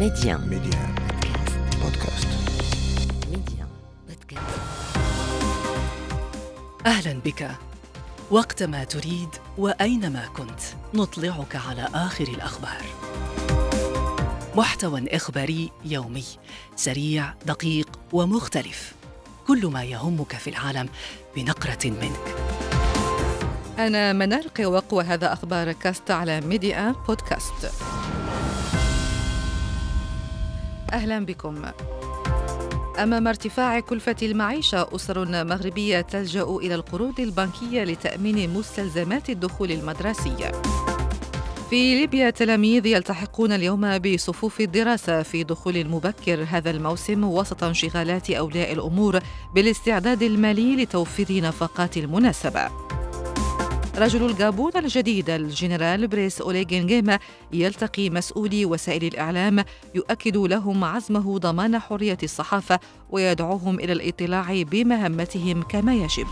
ميدي آن ميدي آن بودكاست ميدي آن بودكاست أهلا بك. وقتما تريد وأينما كنت نطلعك على آخر الأخبار. محتوى إخباري يومي سريع دقيق ومختلف. كل ما يهمك في العالم بنقرة منك. أنا منال قوق وهذا أخبار كاست على ميدي آن بودكاست. أهلا بكم. أمام ارتفاع كلفة المعيشة أسر مغربية تلجأ إلى القروض البنكية لتأمين مستلزمات الدخول المدرسي. في ليبيا تلاميذ يلتحقون اليوم بصفوف الدراسة في دخول المبكر هذا الموسم وسط انشغالات أولياء الأمور بالاستعداد المالي لتوفير نفقات المناسبة. رجل الجابون الجديد الجنرال بريس أوليغينغيما يلتقي مسؤولي وسائل الإعلام يؤكد لهم عزمه ضمان حرية الصحافة ويدعوهم إلى الاطلاع بمهمتهم كما يجب.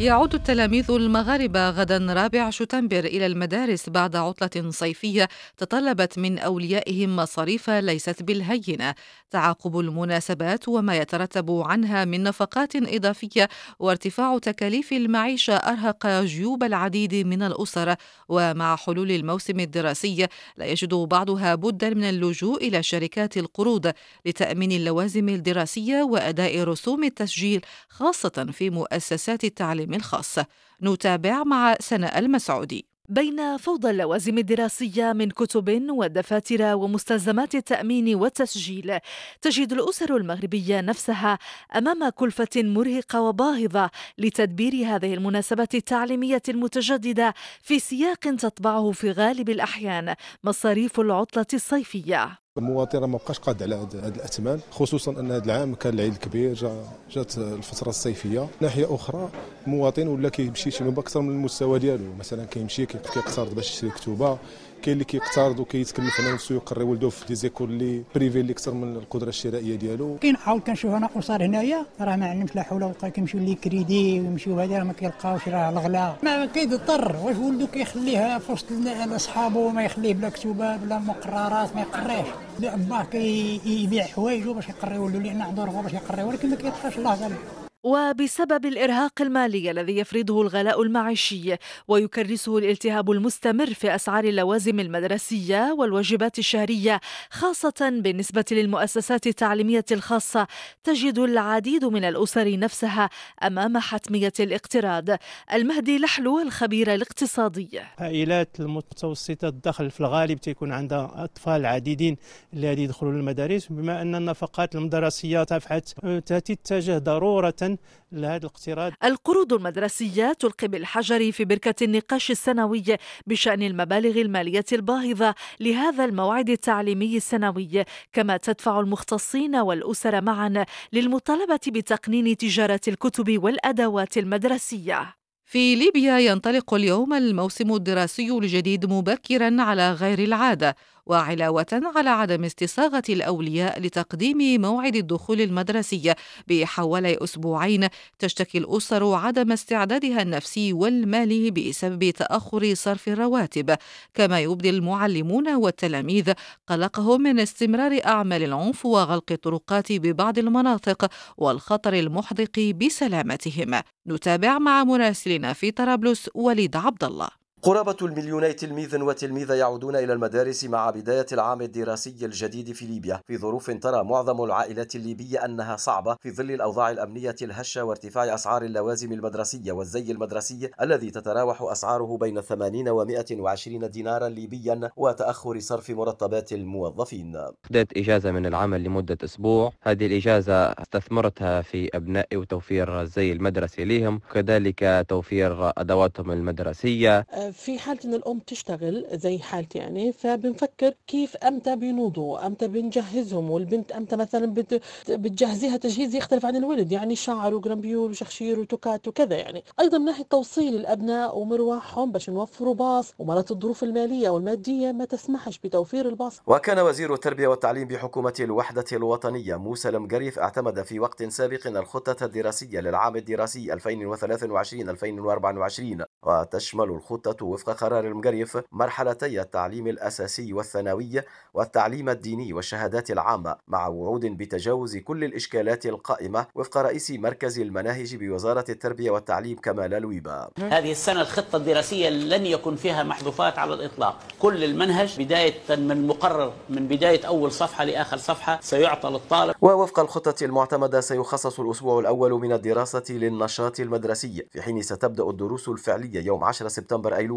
يعود التلاميذ المغاربة غدا رابع شتنبر إلى المدارس بعد عطلة صيفية تطلبت من أوليائهم مصاريف ليست بالهينة. تعاقب المناسبات وما يترتب عنها من نفقات إضافية وارتفاع تكاليف المعيشة أرهق جيوب العديد من الأسر. ومع حلول الموسم الدراسي لا يجد بعضها بدا من اللجوء إلى شركات القروض لتأمين اللوازم الدراسية وأداء رسوم التسجيل خاصة في مؤسسات التعليم. الخاص. نتابع مع سناء المسعودي. بين فوضى اللوازم الدراسية من كتب ودفاتر ومستلزمات التأمين والتسجيل تجد الأسر المغربية نفسها أمام كلفة مرهقة وباهظة لتدبير هذه المناسبة التعليمية المتجددة في سياق تطبعه في غالب الأحيان مصاريف العطلة الصيفية. المواطن ما بقاش قاد على هاد الاثمان خصوصا أن هذا العام كان العيد الكبير جا جات الفترة الصيفية. ناحية أخرى المواطن ولا كيمشي شنو باكثر من المستوى ديالو. مثلا كيمشي كيقترض باش يشري كتوبة كاين اللي كيقترض وكيتكلف على نفسه يقري ولده في des écoles اللي privées اللي أكثر من القدرة الشرائية ديالو. كاين عاود كنشوف أنا أسر هنايا راه ما عندهمش لا حول ولا قوة كيمشيو les crédits ويمشيو هذا ما كيلقاوش راه الغلا. ما كيضطر واش ولده كيخليها في وسط اصحابه ما يخليه بلا كتوبة بلا مقررات ما يقريش باه كيبيع حوايجه باش يقري ولده لأن عنده رغبة باش يقري ولكن ما كيلقاش الله غالب وبسبب الإرهاق المالي الذي يفرضه الغلاء المعيشي ويكرسه الالتهاب المستمر في أسعار اللوازم المدرسية والواجبات الشهرية خاصة بالنسبة للمؤسسات التعليمية الخاصة تجد العديد من الأسر نفسها أمام حتمية الاقتراض. المهدي لحلو الخبير الاقتصادي. عائلات المتوسطة الدخل في الغالب تيكون عندها أطفال عديدين غادي يدخلوا للمدارس بما أن النفقات المدرسية تفحت تتجه ضرورة لهذا الاقتراض؟ القروض المدرسية تلقي بالحجر في بركة النقاش السنوي بشأن المبالغ المالية الباهظة لهذا الموعد التعليمي السنوي. كما تدفع المختصين والأسر معا للمطالبة بتقنين تجارة الكتب والأدوات المدرسية. في ليبيا ينطلق اليوم الموسم الدراسي الجديد مبكرا على غير العادة وعلاوة على عدم استصاغة الأولياء لتقديم موعد الدخول المدرسي. بحوالي أسبوعين تشتكي الأسر عدم استعدادها النفسي والمالي بسبب تأخر صرف الرواتب. كما يبدي المعلمون والتلاميذ قلقهم من استمرار أعمال العنف وغلق الطرقات ببعض المناطق والخطر المحدق بسلامتهم. نتابع مع مراسلنا في طرابلس وليد عبد الله. قرابة المليوني تلميذ وتلميذة يعودون إلى المدارس مع بداية العام الدراسي الجديد في ليبيا. في ظروف ترى معظم العائلات الليبية أنها صعبة في ظل الأوضاع الأمنية الهشة وارتفاع أسعار اللوازم المدرسية والزي المدرسي الذي تتراوح أسعاره بين 80 و 120 دينارا ليبيا وتأخر صرف مرتبات الموظفين. أخذت إجازة من العمل لمدة أسبوع. هذه الإجازة استثمرتها في أبنائي وتوفير الزي المدرسي لهم وكذلك توفير أدواتهم المدرسية. في حالة إن الأم تشتغل زي حالتي يعني فبنفكر كيف أمتى بينوضوا أمتى بنجهزهم والبنت أمتى مثلا بت... بتجهزيها تجهيز يختلف عن الولد يعني شعر وجرامبيول وشخشير وتوكات وكذا يعني. أيضا من ناحية توصيل الأبناء ومروحهم باش نوفروا باص ومرات الظروف المالية والمادية ما تسمحش بتوفير الباص. وكان وزير التربية والتعليم بحكومة الوحدة الوطنية موسى المقريف اعتمد في وقت سابق الخطة الدراسية للعام الدراسي 2023-2024 وتشمل الخطة وفق قرار المقريف مرحلتي التعليم الأساسي والثانوي والتعليم الديني والشهادات العامة مع وعود بتجاوز كل الإشكالات القائمة وفق رئيس مركز المناهج بوزارة التربية والتعليم كمال الويبا. هذه السنة الخطة الدراسية لن يكن فيها محذوفات على الإطلاق. كل المنهج بداية من مقرر من بداية أول صفحة لآخر صفحة سيعطى للطالب. ووفق الخطة المعتمدة سيخصص الأسبوع الأول من الدراسة للنشاط المدرسي. في حين ستبدأ الدروس الفعلية يوم 10 سبتمبر أيلول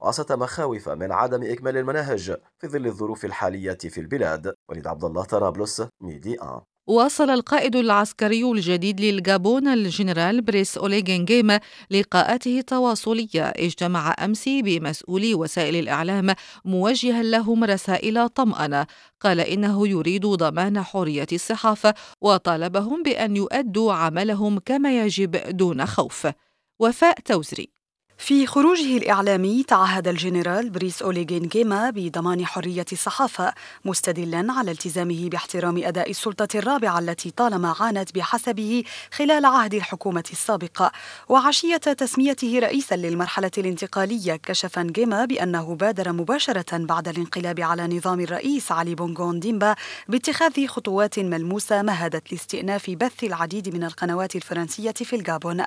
وسط مخاوف من عدم إكمال المناهج في ظل الظروف الحالية في البلاد. وليد عبد الله طرابلس ميدي آن واصل القائد العسكري الجديد للغابون الجنرال بريس أوليغي نغيما لقاءاته التواصلية. اجتمع أمس بمسؤولي وسائل الإعلام موجها لهم رسائل طمأنة. قال إنه يريد ضمان حرية الصحافة وطالبهم بأن يؤدوا عملهم كما يجب دون خوف. وفاء توزري. في خروجه الإعلامي تعهد الجنرال بريس أوليغي نغيما بضمان حرية الصحافة مستدلا على التزامه باحترام أداء السلطة الرابعة التي طالما عانت بحسبه خلال عهد الحكومة السابقة. وعشية تسميته رئيسا للمرحلة الانتقالية كشف نغيما بأنه بادر مباشرة بعد الانقلاب على نظام الرئيس علي بونغو أونديمبا باتخاذ خطوات ملموسة مهدت لاستئناف بث العديد من القنوات الفرنسية في الغابون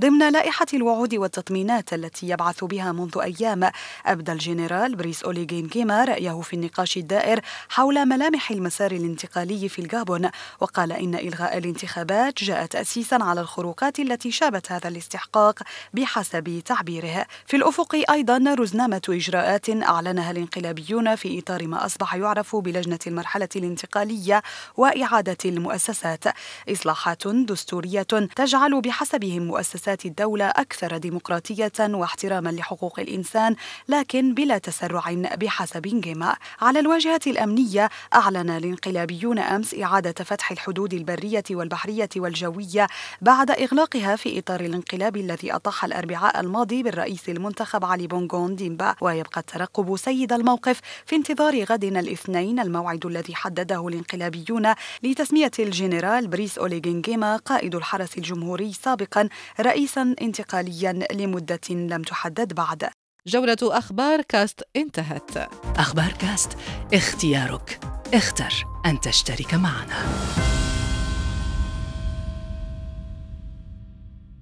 ضمن لائحة الوعود والتطمينات التي يبعث بها منذ أيام. أبدى الجنرال بريس أوليغين كيما رأيه في النقاش الدائر حول ملامح المسار الانتقالي في الغابون وقال إن إلغاء الانتخابات جاء تأسيسا على الخروقات التي شابت هذا الاستحقاق بحسب تعبيره. في الأفق أيضا رزنامة إجراءات أعلنها الانقلابيون في إطار ما أصبح يعرف بلجنة المرحلة الانتقالية وإعادة المؤسسات. إصلاحات دستورية تجعل بحسبهم مؤسسات الدولة أكثر ديمقراطية واحتراما لحقوق الإنسان لكن بلا تسرع بحسب جيما على الواجهة الأمنية أعلن الانقلابيون أمس إعادة فتح الحدود البرية والبحرية والجوية بعد إغلاقها في إطار الانقلاب الذي أطاح الأربعاء الماضي بالرئيس المنتخب علي بونغون ديمبا. ويبقى الترقب سيد الموقف في انتظار غدنا الاثنين الموعد الذي حدده الانقلابيون لتسمية الجنرال بريس أوليغينجيما قائد الحرس الجمهوري سابقا رئيسا انتقاليا لمدة لم تحدد بعد. جولة أخبار كاست انتهت. أخبار كاست اختيارك. اختر أن تشترك معنا.